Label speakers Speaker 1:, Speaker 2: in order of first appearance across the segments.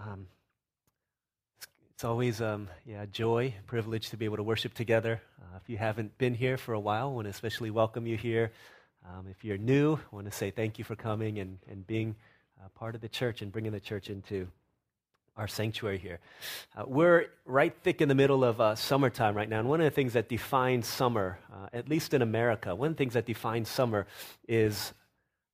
Speaker 1: Um, it's always um, yeah, joy, privilege to be able to worship together. Uh, if you haven't been here for a while, I want to especially welcome you here. Um, if you're new, I want to say thank you for coming and, and being uh, part of the church and bringing the church into our sanctuary here. Uh, we're right thick in the middle of uh, summertime right now, and one of the things that defines summer, uh, at least in America, one of the things that defines summer is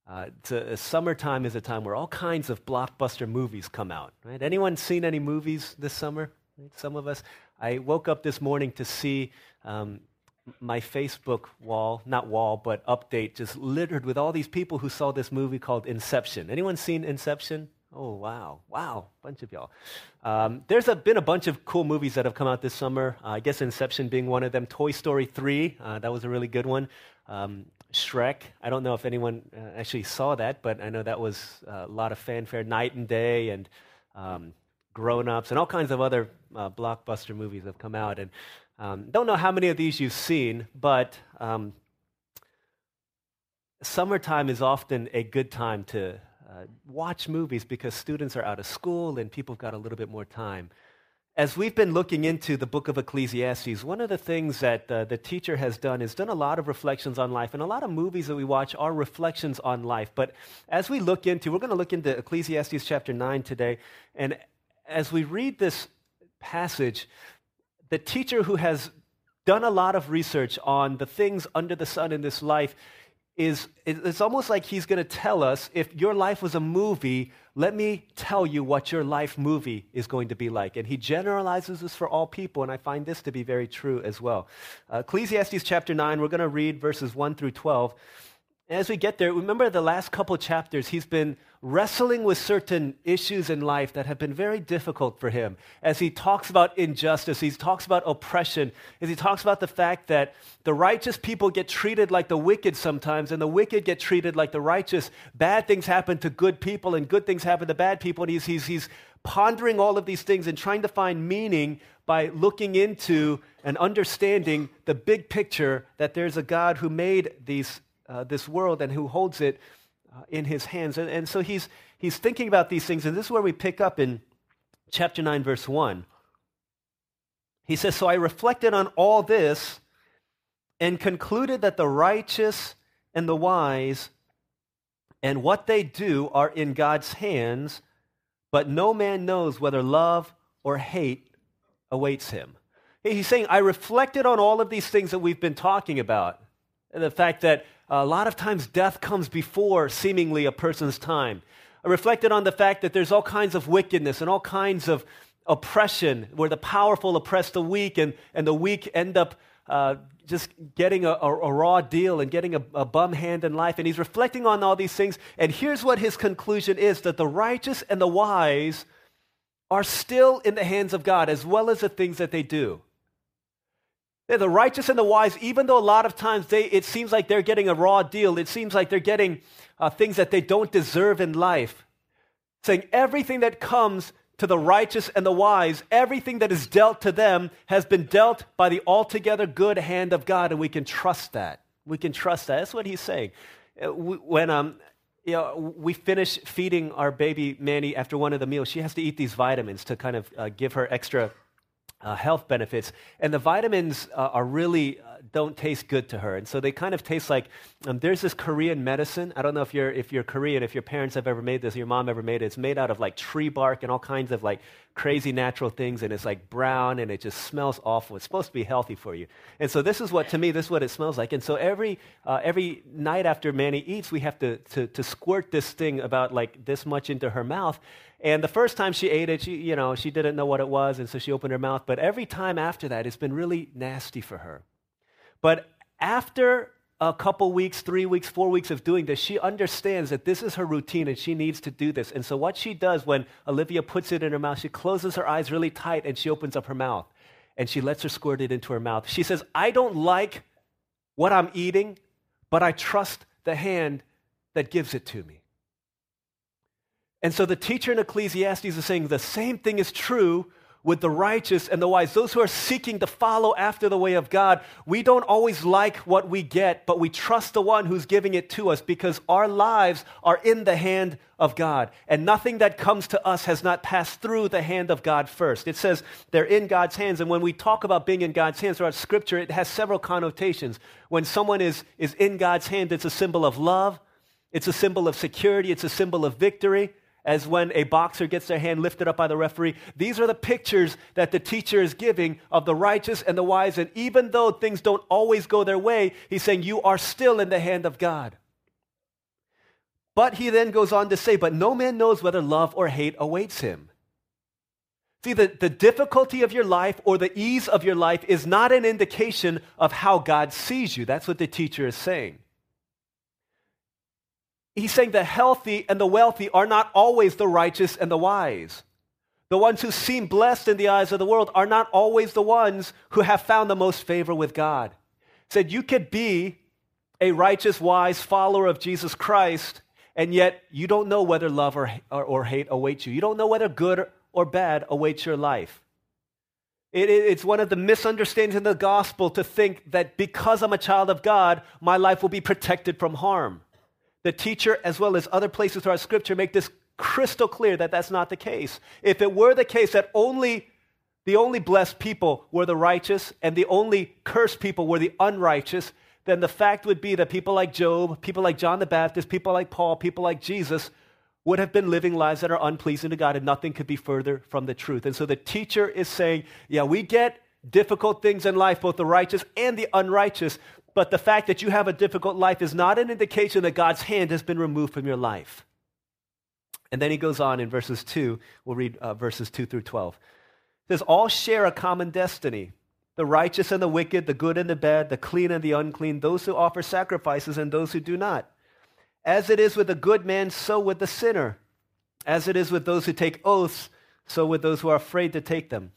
Speaker 1: uh, to, summertime is a time where all kinds of blockbuster movies come out. Right? Anyone seen any movies this summer? Some of us. I woke up this morning to see um, my Facebook wall, not wall, but update, just littered with all these people who saw this movie called Inception. Anyone seen Inception? Oh, wow. Wow. Bunch of y'all. Um, there's a, been a bunch of cool movies that have come out this summer. Uh, I guess Inception being one of them. Toy Story 3, uh, that was a really good one. Um, Shrek. I don't know if anyone uh, actually saw that, but I know that was uh, a lot of fanfare. Knight and Day and um, Grown Ups and all kinds of other uh, blockbuster movies have come out. And um, don't know how many of these you've seen, but um, summertime is often a good time to uh, watch movies because students are out of school and people have got a little bit more time. As we've been looking into the book of Ecclesiastes, one of the things that uh, the teacher has done is done a lot of reflections on life, and a lot of movies that we watch are reflections on life. But as we look into, we're going to look into Ecclesiastes chapter 9 today, and as we read this passage, the teacher who has done a lot of research on the things under the sun in this life is it's almost like he's going to tell us if your life was a movie, let me tell you what your life movie is going to be like. And he generalizes this for all people, and I find this to be very true as well. Uh, Ecclesiastes chapter 9, we're going to read verses 1 through 12. As we get there, remember the last couple chapters, he's been wrestling with certain issues in life that have been very difficult for him. As he talks about injustice, he talks about oppression, as he talks about the fact that the righteous people get treated like the wicked sometimes, and the wicked get treated like the righteous. Bad things happen to good people, and good things happen to bad people. And he's, he's, he's pondering all of these things and trying to find meaning by looking into and understanding the big picture that there's a God who made these uh, this world and who holds it uh, in his hands. And, and so he's, he's thinking about these things, and this is where we pick up in chapter 9, verse 1. He says, So I reflected on all this and concluded that the righteous and the wise and what they do are in God's hands, but no man knows whether love or hate awaits him. He's saying, I reflected on all of these things that we've been talking about. And the fact that a lot of times death comes before seemingly a person's time. I reflected on the fact that there's all kinds of wickedness and all kinds of oppression where the powerful oppress the weak and, and the weak end up uh, just getting a, a, a, raw deal and getting a, a bum hand in life. And he's reflecting on all these things. And here's what his conclusion is that the righteous and the wise are still in the hands of God as well as the things that they do. The righteous and the wise, even though a lot of times they, it seems like they're getting a raw deal. It seems like they're getting uh, things that they don't deserve in life. Saying everything that comes to the righteous and the wise, everything that is dealt to them has been dealt by the altogether good hand of God, and we can trust that. We can trust that. That's what he's saying. Uh, when um, you know, we finish feeding our baby Manny after one of the meals, she has to eat these vitamins to kind of uh, give her extra uh, health benefits. And the vitamins uh, are really uh, don't taste good to her. And so they kind of taste like um, there's this Korean medicine. I don't know if you're, if you're Korean, if your parents have ever made this, your mom ever made it. It's made out of like tree bark and all kinds of like crazy natural things. And it's like brown and it just smells awful. It's supposed to be healthy for you. And so this is what, to me, this is what it smells like. And so every, uh, every night after Manny eats, we have to, to, to squirt this thing about like this much into her mouth. And the first time she ate it, she, you know, she didn't know what it was, and so she opened her mouth. But every time after that, it's been really nasty for her. But after a couple weeks, three weeks, four weeks of doing this, she understands that this is her routine and she needs to do this. And so, what she does when Olivia puts it in her mouth, she closes her eyes really tight and she opens up her mouth and she lets her squirt it into her mouth. She says, I don't like what I'm eating, but I trust the hand that gives it to me. And so the teacher in Ecclesiastes is saying the same thing is true with the righteous and the wise, those who are seeking to follow after the way of God, we don't always like what we get, but we trust the one who's giving it to us because our lives are in the hand of God. And nothing that comes to us has not passed through the hand of God first. It says they're in God's hands. And when we talk about being in God's hands throughout Scripture, it has several connotations. When someone is, is in God's hand, it's a symbol of love, it's a symbol of security, it's a symbol of victory as when a boxer gets their hand lifted up by the referee. These are the pictures that the teacher is giving of the righteous and the wise. And even though things don't always go their way, he's saying, You are still in the hand of God. But he then goes on to say, But no man knows whether love or hate awaits him. See, the, the difficulty of your life or the ease of your life is not an indication of how God sees you. That's what the teacher is saying he's saying the healthy and the wealthy are not always the righteous and the wise. The ones who seem blessed in the eyes of the world are not always the ones who have found the most favor with God. He said you could be a righteous, wise follower of Jesus Christ, and yet you don't know whether love or, or, or hate awaits you. You don't know whether good or bad awaits your life. It, it, it's one of the misunderstandings in the gospel to think that because I'm a child of God, my life will be protected from harm the teacher, as well as other places throughout Scripture, make this crystal clear that that's not the case. If it were the case that only the only blessed people were the righteous and the only cursed people were the unrighteous, then the fact would be that people like Job, people like John the Baptist, people like Paul, people like Jesus would have been living lives that are unpleasing to God, and nothing could be further from the truth. And so the teacher is saying, Yeah, we get difficult things in life, both the righteous and the unrighteous, but the fact that you have a difficult life is not an indication that God's hand has been removed from your life. And then he goes on in verses 2. We'll read uh, verses 2 through 12. It says, All share a common destiny the righteous and the wicked, the good and the bad, the clean and the unclean, those who offer sacrifices and those who do not. As it is with the good man, so with the sinner. As it is with those who take oaths, so with those who are afraid to take them.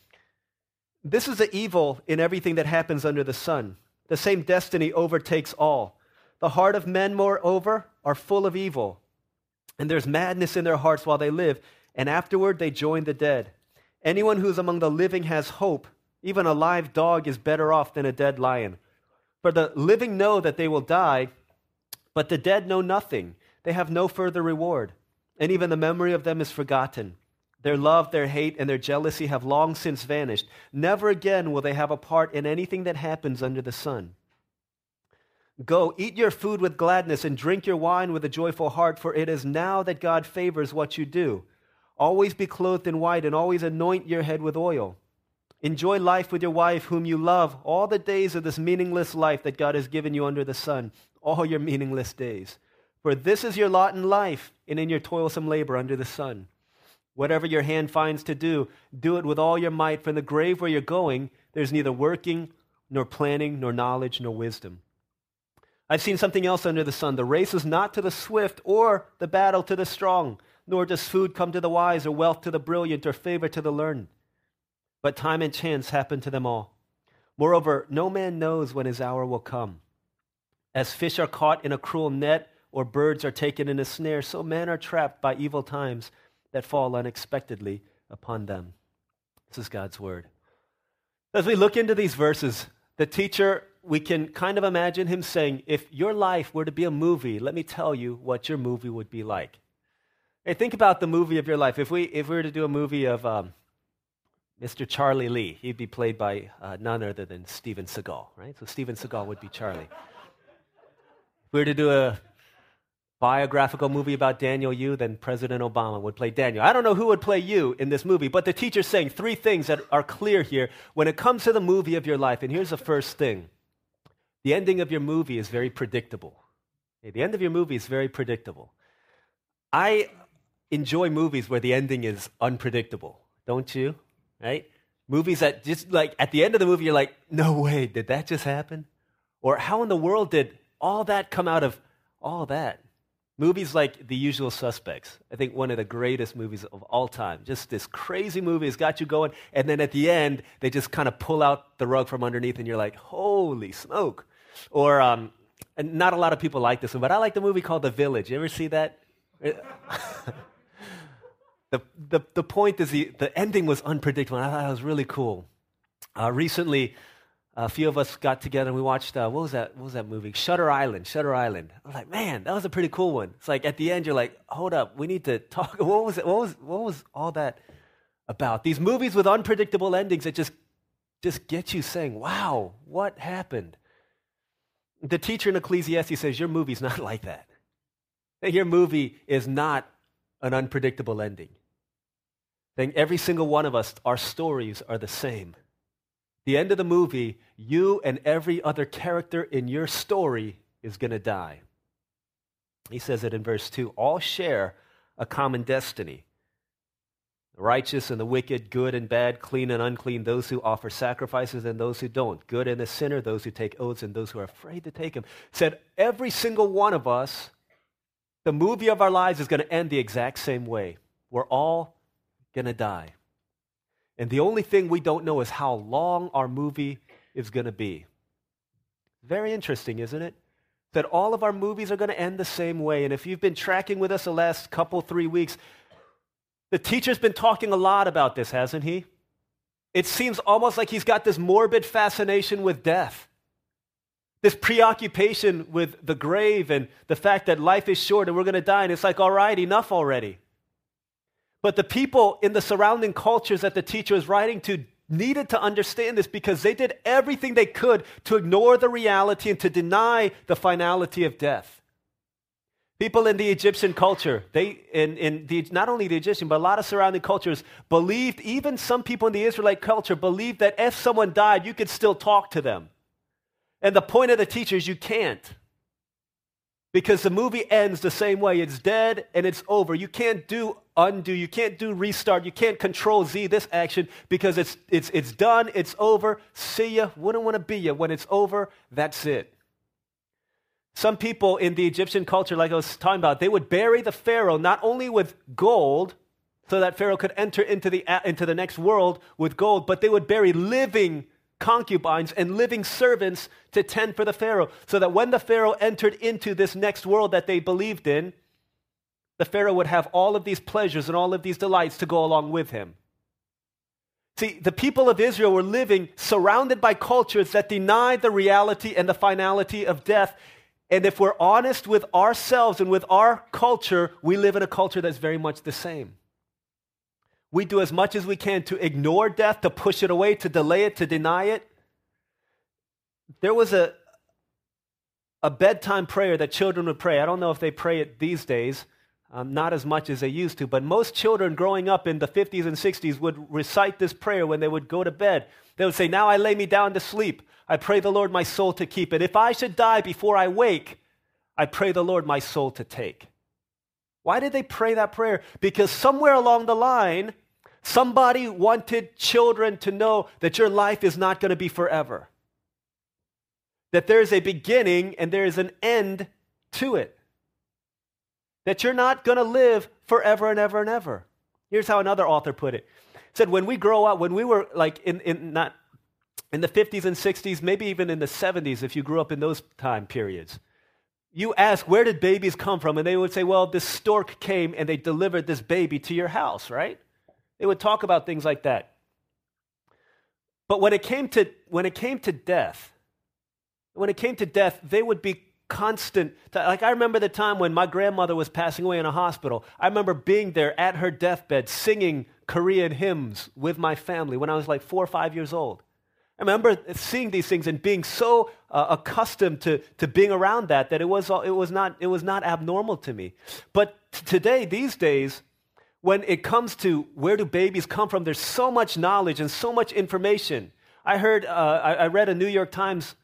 Speaker 1: This is the evil in everything that happens under the sun. The same destiny overtakes all. The heart of men, moreover, are full of evil, and there's madness in their hearts while they live, and afterward they join the dead. Anyone who's among the living has hope. Even a live dog is better off than a dead lion. For the living know that they will die, but the dead know nothing. They have no further reward, and even the memory of them is forgotten. Their love, their hate, and their jealousy have long since vanished. Never again will they have a part in anything that happens under the sun. Go, eat your food with gladness and drink your wine with a joyful heart, for it is now that God favors what you do. Always be clothed in white and always anoint your head with oil. Enjoy life with your wife, whom you love, all the days of this meaningless life that God has given you under the sun, all your meaningless days. For this is your lot in life and in your toilsome labor under the sun. Whatever your hand finds to do, do it with all your might, for in the grave where you're going, there's neither working, nor planning, nor knowledge, nor wisdom. I've seen something else under the sun. The race is not to the swift, or the battle to the strong, nor does food come to the wise, or wealth to the brilliant, or favor to the learned. But time and chance happen to them all. Moreover, no man knows when his hour will come. As fish are caught in a cruel net, or birds are taken in a snare, so men are trapped by evil times that fall unexpectedly upon them. This is God's word. As we look into these verses, the teacher, we can kind of imagine him saying, If your life were to be a movie, let me tell you what your movie would be like. Hey, think about the movie of your life. If we, if we were to do a movie of um, Mr. Charlie Lee, he'd be played by uh, none other than Steven Seagal, right? So Steven Seagal would be Charlie. If we were to do a biographical movie about Daniel Yu, then President Obama would play Daniel. I don't know who would play you in this movie, but the teacher's saying three things that are clear here when it comes to the movie of your life. And here's the first thing the ending of your movie is very predictable. Okay, the end of your movie is very predictable. I enjoy movies where the ending is unpredictable, don't you? Right? Movies that just like at the end of the movie, you're like, no way, did that just happen? Or how in the world did all that come out of all that? Movies like The Usual Suspects, I think one of the greatest movies of all time. Just this crazy movie has got you going, and then at the end, they just kind of pull out the rug from underneath, and you're like, holy smoke. Or, um, not a lot of people like this one, but I like the movie called The Village. You ever see that? the, the, the point is the, the ending was unpredictable. And I thought it was really cool. Uh, recently, a few of us got together and we watched uh, what was that? What was that movie? Shutter Island. Shutter Island. I was like, man, that was a pretty cool one. It's like at the end, you're like, hold up, we need to talk. What was it? What was what was all that about? These movies with unpredictable endings that just just get you saying, wow, what happened? The teacher in Ecclesiastes says your movie's not like that. Your movie is not an unpredictable ending. Saying every single one of us, our stories are the same. The end of the movie, you and every other character in your story is going to die. He says it in verse 2 all share a common destiny. The righteous and the wicked, good and bad, clean and unclean, those who offer sacrifices and those who don't, good and the sinner, those who take oaths and those who are afraid to take them. Said every single one of us, the movie of our lives is going to end the exact same way. We're all going to die. And the only thing we don't know is how long our movie is going to be. Very interesting, isn't it? That all of our movies are going to end the same way. And if you've been tracking with us the last couple, three weeks, the teacher's been talking a lot about this, hasn't he? It seems almost like he's got this morbid fascination with death, this preoccupation with the grave and the fact that life is short and we're going to die. And it's like, all right, enough already. But the people in the surrounding cultures that the teacher was writing to needed to understand this because they did everything they could to ignore the reality and to deny the finality of death. People in the Egyptian culture, they in, in the, not only the Egyptian, but a lot of surrounding cultures believed, even some people in the Israelite culture believed that if someone died, you could still talk to them. And the point of the teacher is you can't. Because the movie ends the same way. It's dead and it's over. You can't do undo. You can't do restart. You can't control Z this action because it's, it's, it's done. It's over. See ya. Wouldn't want to be ya. When it's over, that's it. Some people in the Egyptian culture, like I was talking about, they would bury the Pharaoh not only with gold so that Pharaoh could enter into the, into the next world with gold, but they would bury living concubines and living servants to tend for the Pharaoh, so that when the Pharaoh entered into this next world that they believed in, the Pharaoh would have all of these pleasures and all of these delights to go along with him. See, the people of Israel were living surrounded by cultures that denied the reality and the finality of death. And if we're honest with ourselves and with our culture, we live in a culture that's very much the same. We do as much as we can to ignore death, to push it away, to delay it, to deny it. There was a, a bedtime prayer that children would pray. I don't know if they pray it these days, um, not as much as they used to, but most children growing up in the 50s and 60s would recite this prayer when they would go to bed. They would say, Now I lay me down to sleep. I pray the Lord my soul to keep it. If I should die before I wake, I pray the Lord my soul to take. Why did they pray that prayer? Because somewhere along the line, somebody wanted children to know that your life is not going to be forever, that there is a beginning and there is an end to it, that you're not going to live forever and ever and ever. Here's how another author put it. said when we grow up, when we were like in, in not in the 50s and 60s, maybe even in the 70s, if you grew up in those time periods, you ask, where did babies come from? And they would say, well, this stork came and they delivered this baby to your house, right? They would talk about things like that. But when it came to, when it came to death, when it came to death, they would be constant. Like I remember the time when my grandmother was passing away in a hospital. I remember being there at her deathbed singing Korean hymns with my family when I was like four or five years old. I remember seeing these things and being so uh, accustomed to, to being around that that it was, it, was not, it was not abnormal to me. But t- today, these days, when it comes to where do babies come from, there's so much knowledge and so much information. I heard, uh, I, I, read a New York Times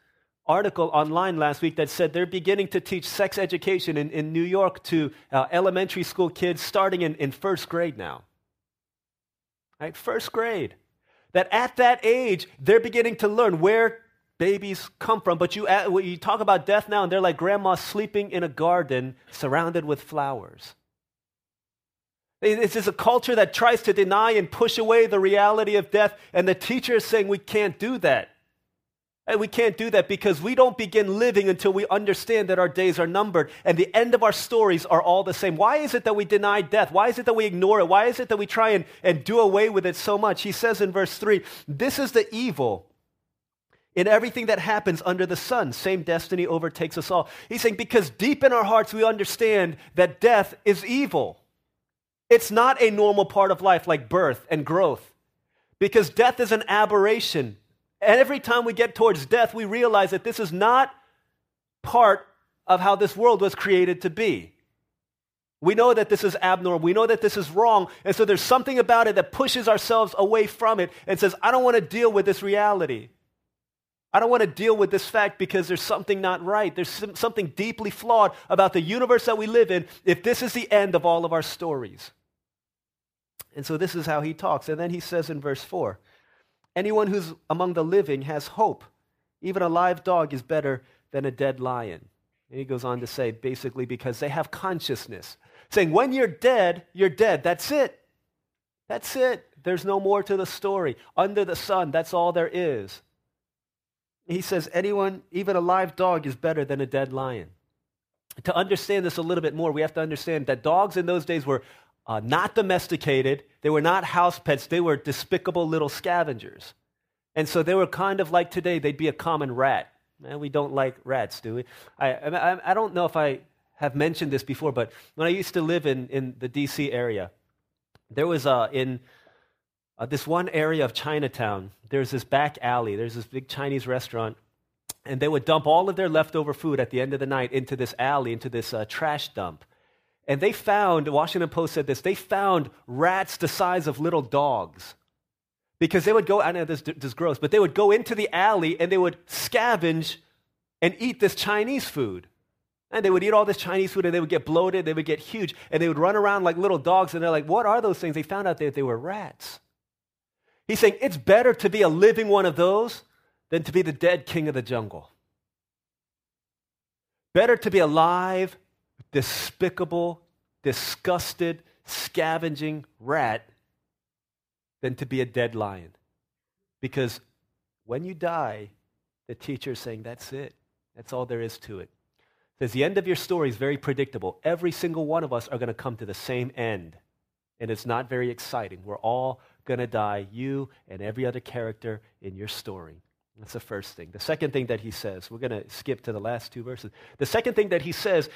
Speaker 1: article online last week that said they're beginning to teach sex education in, in New York to uh, elementary school kids starting in, in first grade now. Right? First grade that at that age, they're beginning to learn where babies come from. But you, you talk about death now, and they're like grandma sleeping in a garden surrounded with flowers. It's just a culture that tries to deny and push away the reality of death, and the teacher is saying we can't do that. And we can't do that because we don't begin living until we understand that our days are numbered and the end of our stories are all the same. Why is it that we deny death? Why is it that we ignore it? Why is it that we try and, and do away with it so much? He says in verse 3 this is the evil in everything that happens under the sun. Same destiny overtakes us all. He's saying because deep in our hearts we understand that death is evil. It's not a normal part of life like birth and growth because death is an aberration. And every time we get towards death, we realize that this is not part of how this world was created to be. We know that this is abnormal. We know that this is wrong. And so there's something about it that pushes ourselves away from it and says, I don't want to deal with this reality. I don't want to deal with this fact because there's something not right. There's something deeply flawed about the universe that we live in if this is the end of all of our stories. And so this is how he talks. And then he says in verse 4 Anyone who's among the living has hope. Even a live dog is better than a dead lion. And he goes on to say, basically, because they have consciousness. Saying, when you're dead, you're dead. That's it. That's it. There's no more to the story. Under the sun, that's all there is. He says, anyone, even a live dog, is better than a dead lion. To understand this a little bit more, we have to understand that dogs in those days were uh, not domesticated. They were not house pets. They were despicable little scavengers. And so they were kind of like today, they'd be a common rat. Man, we don't like rats, do we? I, I, I don't know if I have mentioned this before, but when I used to live in, in the DC area, there was uh, in uh, this one area of Chinatown, there's this back alley, there's this big Chinese restaurant, and they would dump all of their leftover food at the end of the night into this alley, into this uh, trash dump. And they found, the Washington Post said this, they found rats the size of little dogs. Because they would go, I know this, this is gross, but they would go into the alley and they would scavenge and eat this Chinese food. And they would eat all this Chinese food and they would get bloated, they would get huge, and they would run around like little dogs. And they're like, what are those things? They found out that they were rats. He's saying it's better to be a living one of those than to be the dead king of the jungle. Better to be alive despicable, disgusted, scavenging rat than to be a dead lion. Because when you die, the teacher is saying, That's it. That's all there is to it. Says the end of your story is very predictable. Every single one of us are going to come to the same end. And it's not very exciting. We're all going to die, you and every other character in your story. That's the first thing. The second thing that he says, we're going to skip to the last two verses. The second thing that he says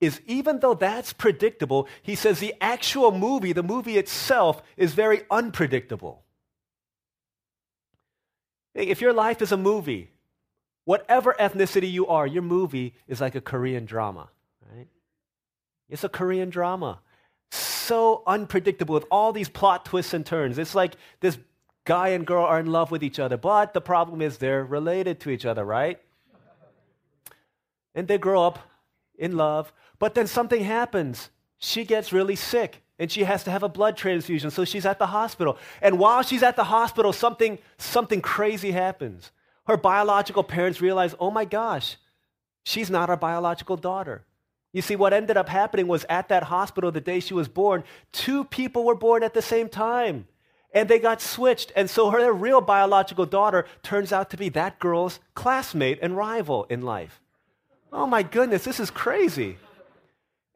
Speaker 1: is even though that's predictable, he says the actual movie, the movie itself, is very unpredictable. If your life is a movie, whatever ethnicity you are, your movie is like a Korean drama, right? It's a Korean drama. So unpredictable with all these plot twists and turns. It's like this guy and girl are in love with each other, but the problem is they're related to each other, right? And they grow up in love, but then something happens. She gets really sick and she has to have a blood transfusion, so she's at the hospital. And while she's at the hospital, something, something crazy happens. Her biological parents realize, oh my gosh, she's not our biological daughter. You see, what ended up happening was at that hospital the day she was born, two people were born at the same time. And they got switched. And so her real biological daughter turns out to be that girl's classmate and rival in life. Oh my goodness, this is crazy.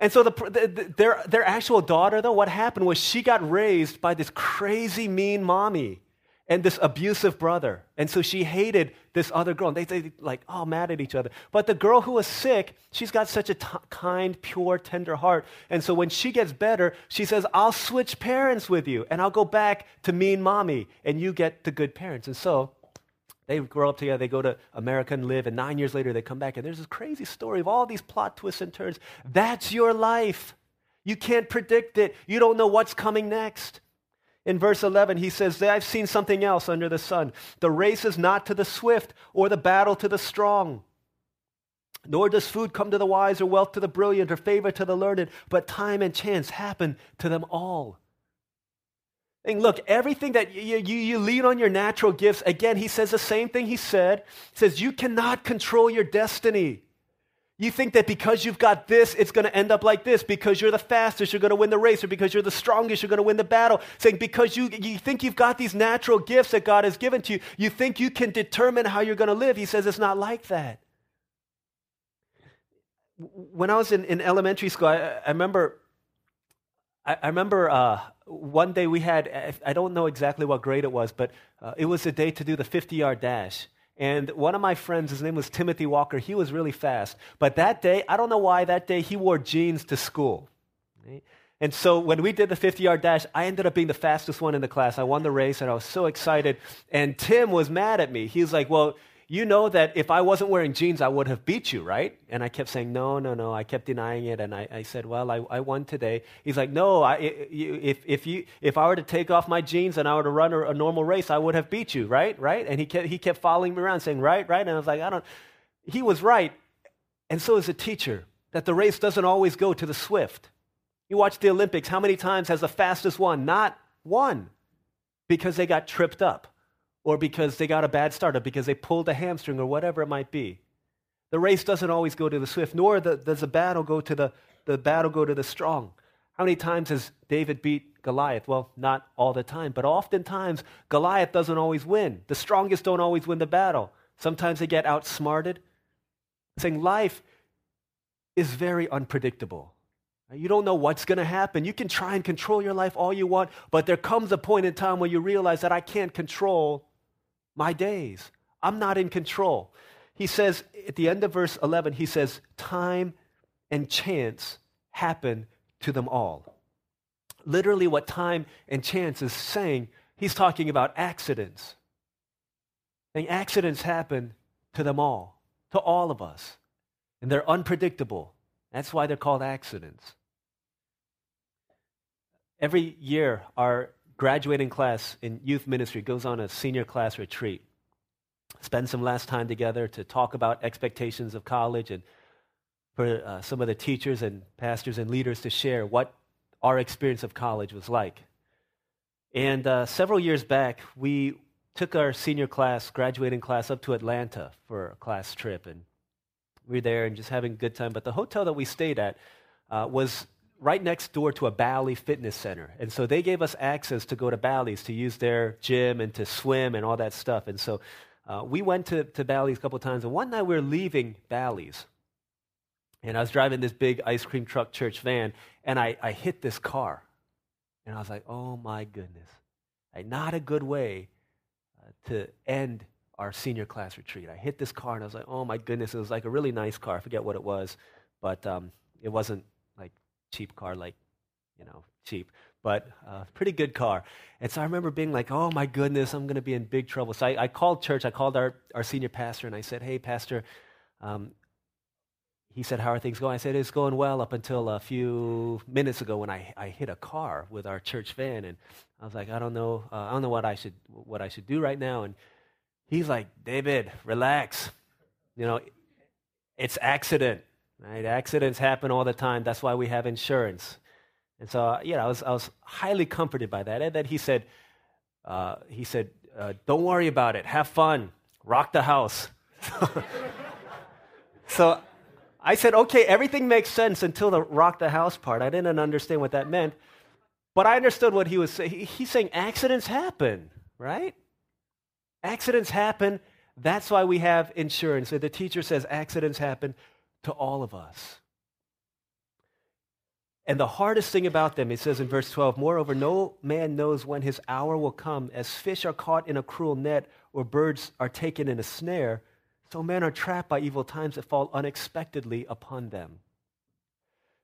Speaker 1: And so the, the, their, their actual daughter, though, what happened was she got raised by this crazy, mean mommy and this abusive brother. And so she hated this other girl. And they, they like, oh, mad at each other. But the girl who was sick, she's got such a t- kind, pure, tender heart. And so when she gets better, she says, I'll switch parents with you and I'll go back to mean mommy and you get the good parents. And so they grow up together, they go to America and live, and nine years later they come back, and there's this crazy story of all these plot twists and turns. That's your life. You can't predict it, you don't know what's coming next. In verse 11, he says, I've seen something else under the sun. The race is not to the swift or the battle to the strong. Nor does food come to the wise or wealth to the brilliant or favor to the learned, but time and chance happen to them all. And look, everything that you, you, you lean on your natural gifts, again, he says the same thing he said. He says, You cannot control your destiny. You think that because you've got this, it's going to end up like this. Because you're the fastest, you're going to win the race, or because you're the strongest, you're going to win the battle. Saying because you, you think you've got these natural gifts that God has given to you, you think you can determine how you're going to live. He says it's not like that. When I was in, in elementary school, I, I remember, I, remember uh, one day we had, I don't know exactly what grade it was, but uh, it was a day to do the 50 yard dash. And one of my friends, his name was Timothy Walker, he was really fast. But that day, I don't know why, that day he wore jeans to school. Right? And so when we did the 50 yard dash, I ended up being the fastest one in the class. I won the race and I was so excited. And Tim was mad at me. He was like, Well, you know that if I wasn't wearing jeans, I would have beat you, right? And I kept saying, no, no, no. I kept denying it. And I, I said, well, I, I won today. He's like, no, I, if, if, you, if I were to take off my jeans and I were to run a, a normal race, I would have beat you, right? Right? And he kept, he kept following me around saying, right, right. And I was like, I don't. He was right. And so is a teacher, that the race doesn't always go to the swift. You watch the Olympics, how many times has the fastest won? Not one, because they got tripped up or because they got a bad start, or because they pulled a hamstring, or whatever it might be. The race doesn't always go to the swift, nor the, does the battle go to the, the battle go to the strong. How many times has David beat Goliath? Well, not all the time, but oftentimes Goliath doesn't always win. The strongest don't always win the battle. Sometimes they get outsmarted. Saying life is very unpredictable. You don't know what's going to happen. You can try and control your life all you want, but there comes a point in time where you realize that I can't control my days. I'm not in control. He says at the end of verse 11, he says, Time and chance happen to them all. Literally, what time and chance is saying, he's talking about accidents. And accidents happen to them all, to all of us. And they're unpredictable. That's why they're called accidents. Every year, our graduating class in youth ministry goes on a senior class retreat. Spend some last time together to talk about expectations of college and for uh, some of the teachers and pastors and leaders to share what our experience of college was like. And uh, several years back, we took our senior class, graduating class, up to Atlanta for a class trip. And we were there and just having a good time. But the hotel that we stayed at uh, was right next door to a Bally fitness center. And so they gave us access to go to Bally's to use their gym and to swim and all that stuff. And so uh, we went to, to Bally's a couple times. And one night we were leaving Bally's. And I was driving this big ice cream truck church van, and I, I hit this car. And I was like, oh my goodness. Like, not a good way uh, to end our senior class retreat. I hit this car, and I was like, oh my goodness. It was like a really nice car. I forget what it was, but um, it wasn't cheap car, like, you know, cheap, but uh, pretty good car. And so I remember being like, oh my goodness, I'm going to be in big trouble. So I, I, called church, I called our, our senior pastor, and I said, hey, pastor, um, he said, How are things going? I said, It's going well up until a few minutes ago when I, I hit a car with our church van. And I was like, I don't know, uh, I don't know what I, should, what I should do right now. And he's like, David, relax. You know, it's accident. Right? Accidents happen all the time. That's why we have insurance. And so, uh, yeah, I was, I was highly comforted by that. And then he said, uh, he said, uh, don't worry about it. Have fun. Rock the house. so I said, okay, everything makes sense until the rock the house part. I didn't understand what that meant. But I understood what he was saying. He's saying accidents happen, right? Accidents happen. That's why we have insurance. So the teacher says accidents happen to all of us. And the hardest thing about them, it says in verse 12, moreover, no man knows when his hour will come. As fish are caught in a cruel net, or birds are taken in a snare, so men are trapped by evil times that fall unexpectedly upon them.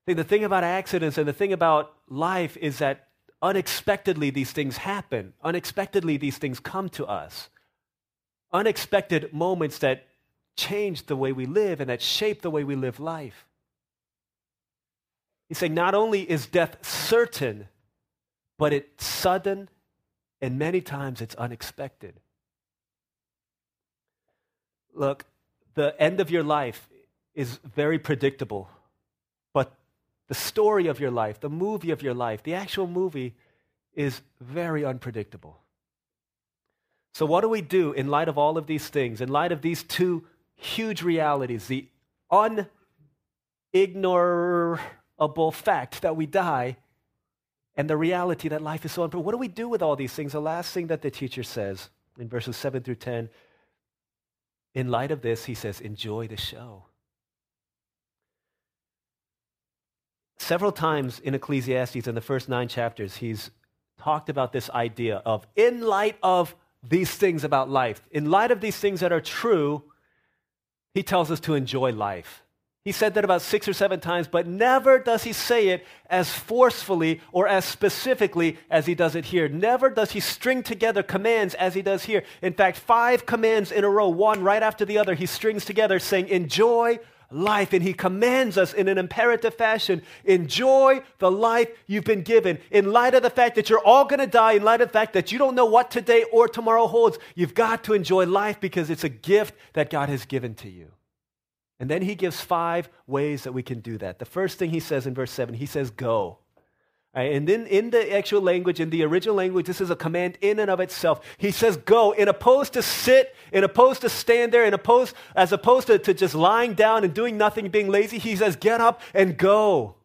Speaker 1: See, the thing about accidents and the thing about life is that unexpectedly these things happen. Unexpectedly these things come to us. Unexpected moments that changed the way we live and that shape the way we live life. He's saying not only is death certain, but it's sudden and many times it's unexpected. Look, the end of your life is very predictable, but the story of your life, the movie of your life, the actual movie is very unpredictable. So, what do we do in light of all of these things, in light of these two huge realities the unignorable fact that we die and the reality that life is so important. What do we do with all these things? The last thing that the teacher says in verses 7 through 10, in light of this, he says, enjoy the show. Several times in Ecclesiastes, in the first nine chapters, he's talked about this idea of in light of these things about life, in light of these things that are true, he tells us to enjoy life. He said that about six or seven times, but never does he say it as forcefully or as specifically as he does it here. Never does he string together commands as he does here. In fact, five commands in a row, one right after the other, he strings together saying, Enjoy life. And he commands us in an imperative fashion enjoy the life you've been given. In light of the fact that you're all going to die, in light of the fact that you don't know what today or tomorrow holds, you've got to enjoy life because it's a gift that God has given to you. And then he gives five ways that we can do that. The first thing he says in verse 7, he says, Go. And then in the actual language, in the original language, this is a command in and of itself. He says, Go, in opposed to sit, in opposed to stand there, in opposed, as opposed to, to just lying down and doing nothing, being lazy, he says, Get up and go.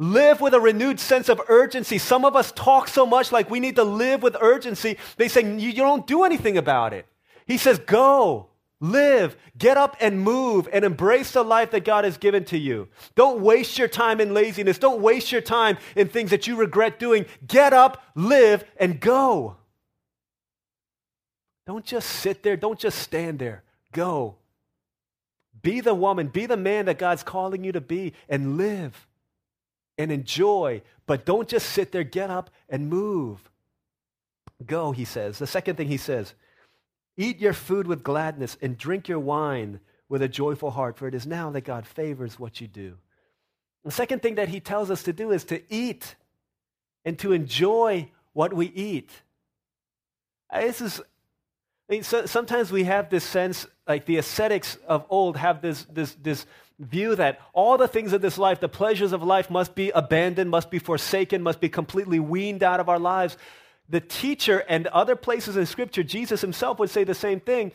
Speaker 1: Live with a renewed sense of urgency. Some of us talk so much like we need to live with urgency. They say, You, you don't do anything about it. He says, Go. Live, get up and move and embrace the life that God has given to you. Don't waste your time in laziness. Don't waste your time in things that you regret doing. Get up, live, and go. Don't just sit there. Don't just stand there. Go. Be the woman, be the man that God's calling you to be and live and enjoy. But don't just sit there. Get up and move. Go, he says. The second thing he says, Eat your food with gladness and drink your wine with a joyful heart, for it is now that God favors what you do. The second thing that he tells us to do is to eat and to enjoy what we eat. Uh, this is, I mean, so, sometimes we have this sense, like the ascetics of old have this, this, this view that all the things of this life, the pleasures of life, must be abandoned, must be forsaken, must be completely weaned out of our lives the teacher and other places in Scripture, Jesus himself would say the same thing.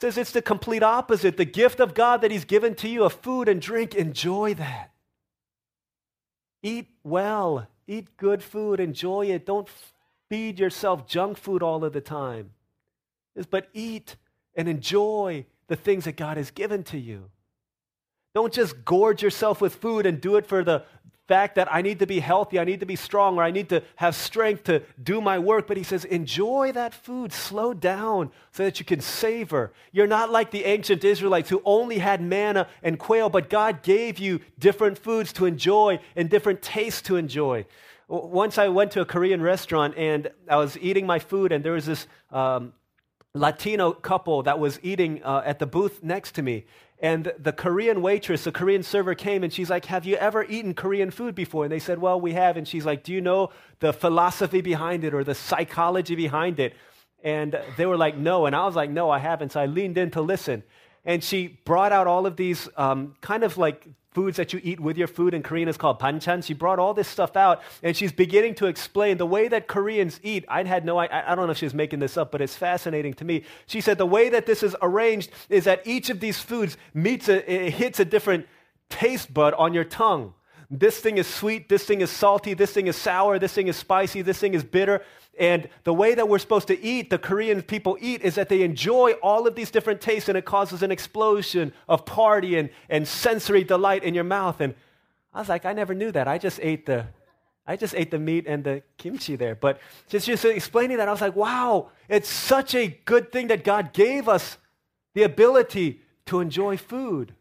Speaker 1: Says it's the complete opposite. The gift of God that He's given to you of food and drink, enjoy that. Eat well, eat good food, enjoy it. Don't feed yourself junk food all of the time. But eat and enjoy the things that God has given to you. Don't just gorge yourself with food and do it for the, fact that I need to be healthy, I need to be strong, or I need to have strength to do my work. But he says, enjoy that food, slow down so that you can savor. You're not like the ancient Israelites who only had manna and quail, but God gave you different foods to enjoy and different tastes to enjoy. Once I went to a Korean restaurant and I was eating my food, and there was this um, Latino couple that was eating uh, at the booth next to me. And the Korean waitress, the Korean server came and she's like, Have you ever eaten Korean food before? And they said, Well, we have. And she's like, Do you know the philosophy behind it or the psychology behind it? And they were like, No. And I was like, No, I haven't. So I leaned in to listen. And she brought out all of these um, kind of like foods that you eat with your food in Korean is called banchan. She brought all this stuff out and she's beginning to explain the way that Koreans eat. I had no, I, I don't know if she's making this up, but it's fascinating to me. She said the way that this is arranged is that each of these foods meets a, it hits a different taste bud on your tongue. This thing is sweet, this thing is salty, this thing is sour, this thing is spicy, this thing is bitter. And the way that we're supposed to eat, the Korean people eat, is that they enjoy all of these different tastes and it causes an explosion of party and, and sensory delight in your mouth. And I was like, I never knew that. I just ate the I just ate the meat and the kimchi there. But just, just explaining that, I was like, wow, it's such a good thing that God gave us the ability to enjoy food.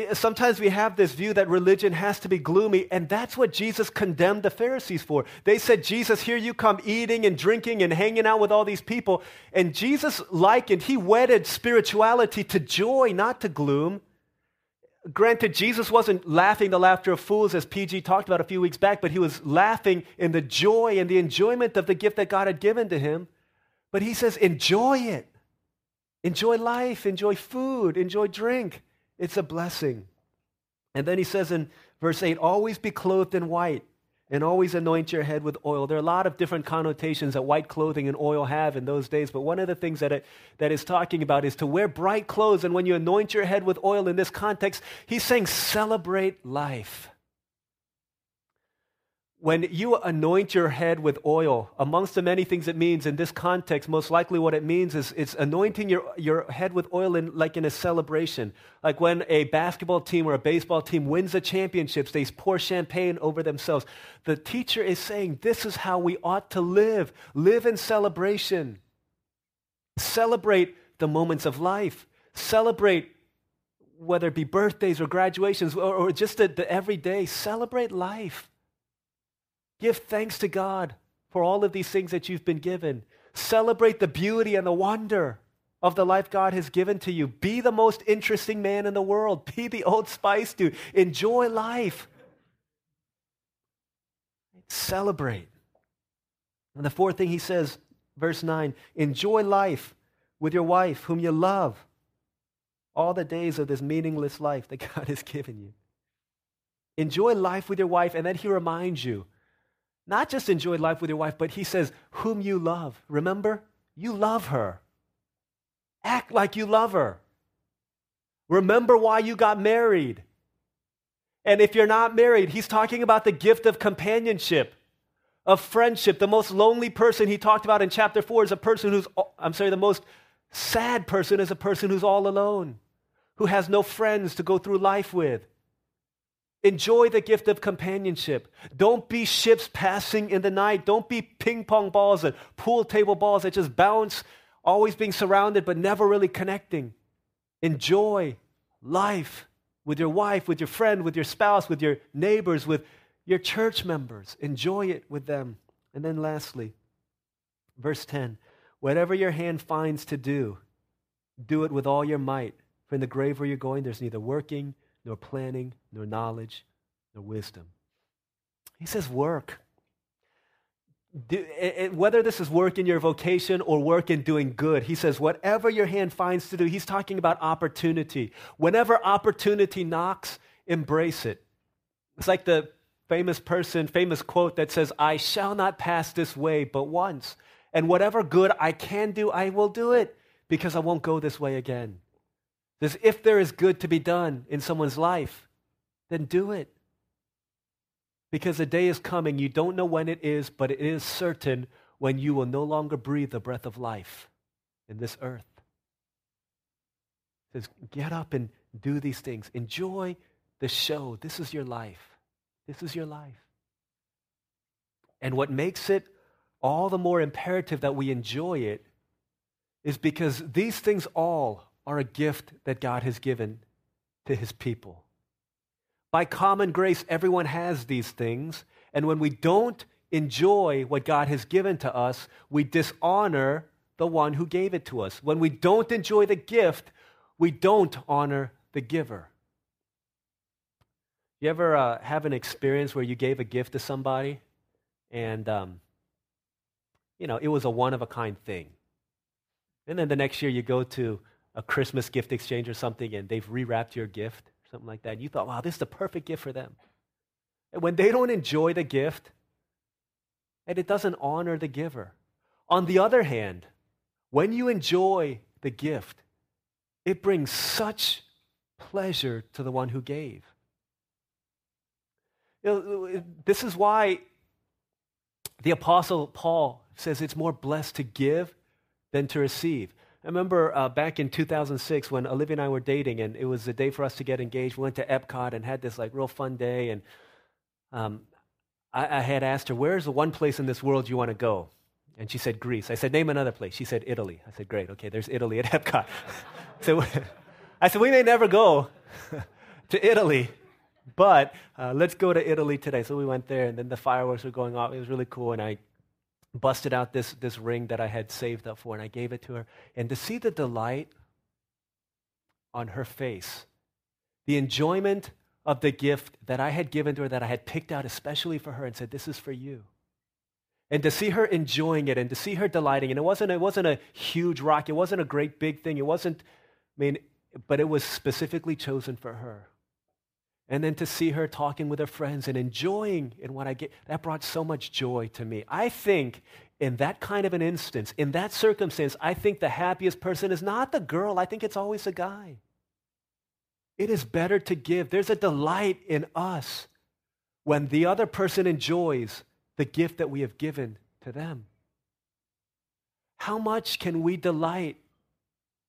Speaker 1: Eh, sometimes we have this view that religion has to be gloomy, and that's what Jesus condemned the Pharisees for. They said, Jesus, here you come eating and drinking and hanging out with all these people. And Jesus likened, he wedded spirituality to joy, not to gloom. Granted, Jesus wasn't laughing the laughter of fools, as PG talked about a few weeks back, but he was laughing in the joy and the enjoyment of the gift that God had given to him. But he says, enjoy it. Enjoy life, enjoy food, enjoy drink. It's a blessing. And then he says in verse 8, always be clothed in white and always anoint your head with oil. There are a lot of different connotations that white clothing and oil have in those days, but one of the things that it that is talking about is to wear bright clothes. And when you anoint your head with oil in this context, he's saying celebrate life when you anoint your head with oil, amongst the many things it means in this context, most likely what it means is it's anointing your, your head with oil in, like in a celebration. Like when a basketball team or a baseball team wins the championships, they pour champagne over themselves. The teacher is saying this is how we ought to live live in celebration. Celebrate the moments of life. Celebrate whether it be birthdays or graduations or, or just the, the everyday. Celebrate life. Give thanks to God for all of these things that you've been given. Celebrate the beauty and the wonder of the life God has given to you. Be the most interesting man in the world. Be the old spice dude. Enjoy life. Celebrate. And the fourth thing he says, verse 9 enjoy life with your wife, whom you love, all the days of this meaningless life that God has given you. Enjoy life with your wife, and then he reminds you not just enjoy life with your wife, but he says, whom you love. Remember? You love her. Act like you love her. Remember why you got married. And if you're not married, he's talking about the gift of companionship, of friendship. The most lonely person he talked about in chapter 4 is a person who's, I'm sorry, the most sad person is a person who's all alone, who has no friends to go through life with. Enjoy the gift of companionship. Don't be ships passing in the night. Don't be ping pong balls and pool table balls that just bounce, always being surrounded but never really connecting. Enjoy life with your wife, with your friend, with your spouse, with your neighbors, with your church members. Enjoy it with them. And then lastly, verse 10 whatever your hand finds to do, do it with all your might. For in the grave where you're going, there's neither working nor planning, nor knowledge, nor wisdom. He says, work. Do, whether this is work in your vocation or work in doing good, he says, whatever your hand finds to do, he's talking about opportunity. Whenever opportunity knocks, embrace it. It's like the famous person, famous quote that says, I shall not pass this way but once. And whatever good I can do, I will do it because I won't go this way again. Says, if there is good to be done in someone's life, then do it. Because a day is coming, you don't know when it is, but it is certain when you will no longer breathe the breath of life in this earth. It says, get up and do these things. Enjoy the show. This is your life. This is your life. And what makes it all the more imperative that we enjoy it is because these things all are a gift that God has given to his people. By common grace, everyone has these things. And when we don't enjoy what God has given to us, we dishonor the one who gave it to us. When we don't enjoy the gift, we don't honor the giver. You ever uh, have an experience where you gave a gift to somebody and, um, you know, it was a one of a kind thing? And then the next year you go to a Christmas gift exchange or something and they've rewrapped your gift, something like that, and you thought, wow, this is the perfect gift for them. And when they don't enjoy the gift, and it doesn't honor the giver. On the other hand, when you enjoy the gift, it brings such pleasure to the one who gave. You know, uh, this is why the Apostle Paul says it's more blessed to give than to receive. I remember uh, back in 2006 when Olivia and I were dating, and it was the day for us to get engaged. We went to Epcot and had this like real fun day. And um, I, I, had asked her, "Where's the one place in this world you want to go?" And she said, "Greece." I said, "Name another place." She said, "Italy." I said, "Great. Okay, there's Italy at Epcot." so I said, "We may never go to Italy." But uh, let's go to Italy today. So we went there, and then the fireworks were going off. It was really cool, and I busted out this, this ring that I had saved up for and I gave it to her. And to see the delight on her face, the enjoyment of the gift that I had given to her, that I had picked out especially for her and said, This is for you. And to see her enjoying it and to see her delighting, and it wasn't, it wasn't a huge rock, it wasn't a great big thing, it wasn't, I mean, but it was specifically chosen for her. And then to see her talking with her friends and enjoying in what I get, that brought so much joy to me. I think in that kind of an instance, in that circumstance, I think the happiest person is not the girl, I think it's always the guy. It is better to give. There's a delight in us when the other person enjoys the gift that we have given to them. How much can we delight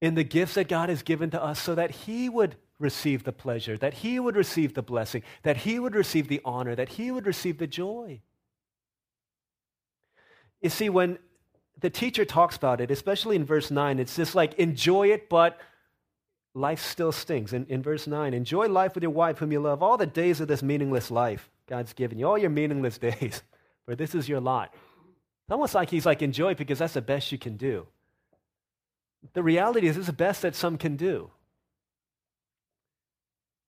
Speaker 1: in the gifts that God has given to us so that He would receive the pleasure, that he would receive the blessing, that he would receive the honor, that he would receive the joy. You see, when the teacher talks about it, especially in verse 9, it's just like enjoy it, but life still stings. In, in verse 9, enjoy life with your wife whom you love all the days of this meaningless life God's given you, all your meaningless days, for this is your lot. It's almost like he's like, enjoy because that's the best you can do. The reality is, it's the best that some can do.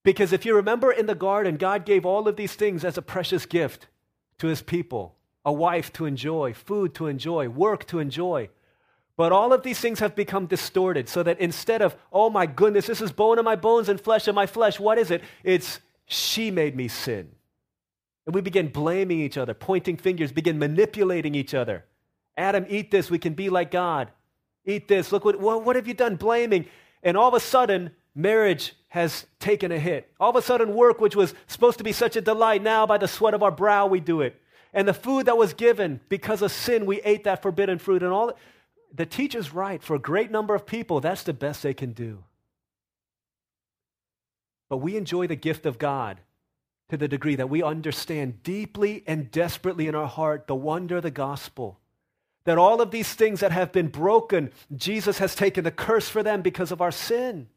Speaker 1: Because if you remember in the garden, God gave all of these things as a precious gift to his people a wife to enjoy, food to enjoy, work to enjoy. But all of these things have become distorted so that instead of, oh my goodness, this is bone of my bones and flesh of my flesh, what is it? It's, she made me sin. And we begin blaming each other, pointing fingers, begin manipulating each other. Adam, eat this, we can be like God. Eat this, look what, what, have you done? Blaming. And all of a sudden, marriage has taken a hit. All of a sudden, work, which was supposed to be such a delight, now by the sweat of our brow we do it. And the food that was given because of sin, we ate that forbidden fruit. And all the teacher's right. For a great number of people, that's the best they can do. But we enjoy the gift of God to the degree that we understand deeply and desperately in our heart the wonder of the gospel. That all of these things that have been broken, Jesus has taken the curse for them because of our sin.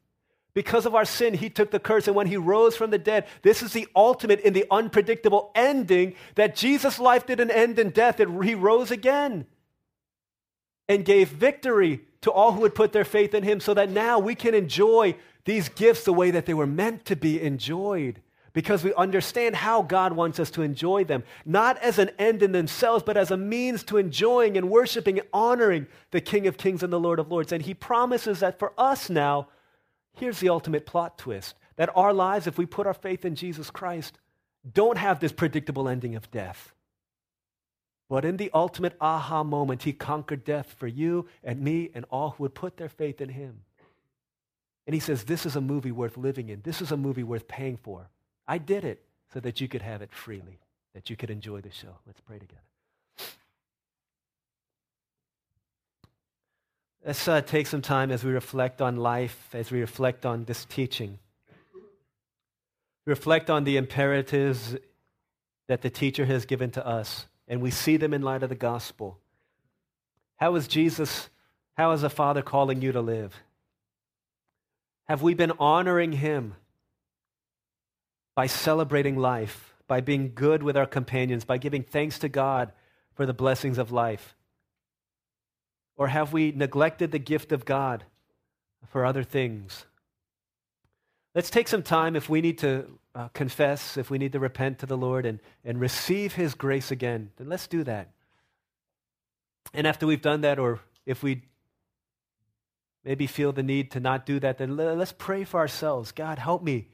Speaker 1: Because of our sin, he took the curse. And when he rose from the dead, this is the ultimate in the unpredictable ending that Jesus' life didn't end in death, it, he rose again and gave victory to all who would put their faith in him, so that now we can enjoy these gifts the way that they were meant to be enjoyed. Because we understand how God wants us to enjoy them, not as an end in themselves, but as a means to enjoying and worshiping and honoring the King of Kings and the Lord of Lords. And He promises that for us now, Here's the ultimate plot twist that our lives, if we put our faith in Jesus Christ, don't have this predictable ending of death. But in the ultimate aha moment, he conquered death for you and me and all who would put their faith in him. And he says, This is a movie worth living in. This is a movie worth paying for. I did it so that you could have it freely, that you could enjoy the show. Let's pray together. Let's uh, take some time as we reflect on life, as we reflect on this teaching. Reflect on the imperatives that the teacher has given to us, and we see them in light of the gospel. How is Jesus, how is the Father calling you to live? Have we been honoring Him by celebrating life, by being good with our companions, by giving thanks to God for the blessings of life? Or have we neglected the gift of God for other things? Let's take some time if we need to uh, confess, if we need to repent to the Lord and, and receive His grace again, then let's do that. And after we've done that, or if we maybe feel the need to not do that, then let's pray for ourselves. God, help me.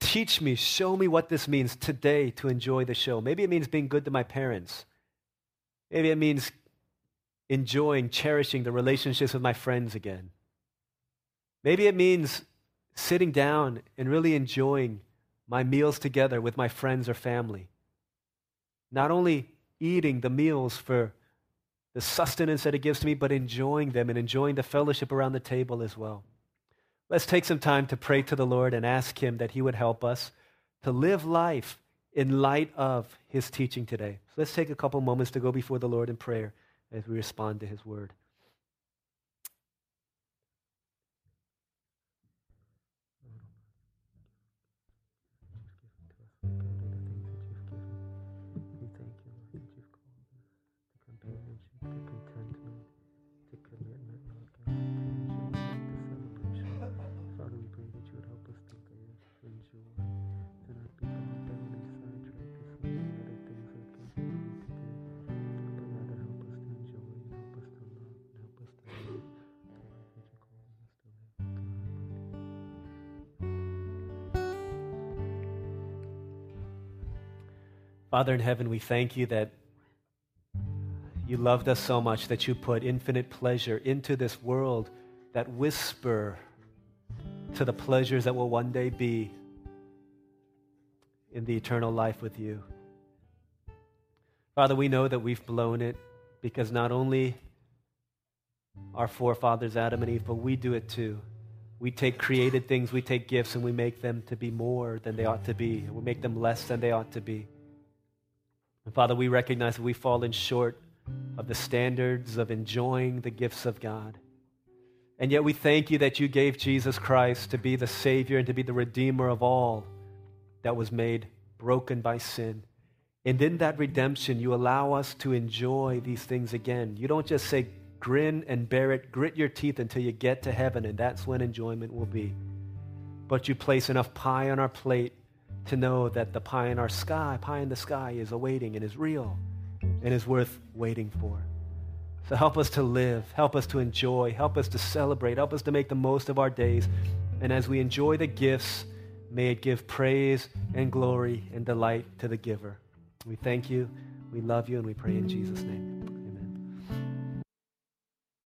Speaker 1: Teach me, show me what this means today to enjoy the show. Maybe it means being good to my parents. Maybe it means enjoying, cherishing the relationships with my friends again. Maybe it means sitting down and really enjoying my meals together with my friends or family. Not only eating the meals for the sustenance that it gives to me, but enjoying them and enjoying the fellowship around the table as well. Let's take some time to pray to the Lord and ask Him that He would help us to live life in light of His teaching today. So let's take a couple moments to go before the Lord in prayer as we respond to his word. Father in heaven, we thank you that you loved us so much that you put infinite pleasure into this world that whisper to the pleasures that will one day be in the eternal life with you. Father, we know that we've blown it because not only our forefathers, Adam and Eve, but we do it too. We take created things, we take gifts, and we make them to be more than they ought to be. We make them less than they ought to be. And Father, we recognize that we've fallen short of the standards of enjoying the gifts of God. And yet we thank you that you gave Jesus Christ to be the Savior and to be the Redeemer of all that was made broken by sin. And in that redemption, you allow us to enjoy these things again. You don't just say, grin and bear it, grit your teeth until you get to heaven, and that's when enjoyment will be. But you place enough pie on our plate to know that the pie in our sky, pie in the sky, is awaiting and is real and is worth waiting for. So help us to live, help us to enjoy, help us to celebrate, help us to make the most of our days. And as we enjoy the gifts, may it give praise and glory and delight to the giver. We thank you, we love you, and we pray in Jesus' name.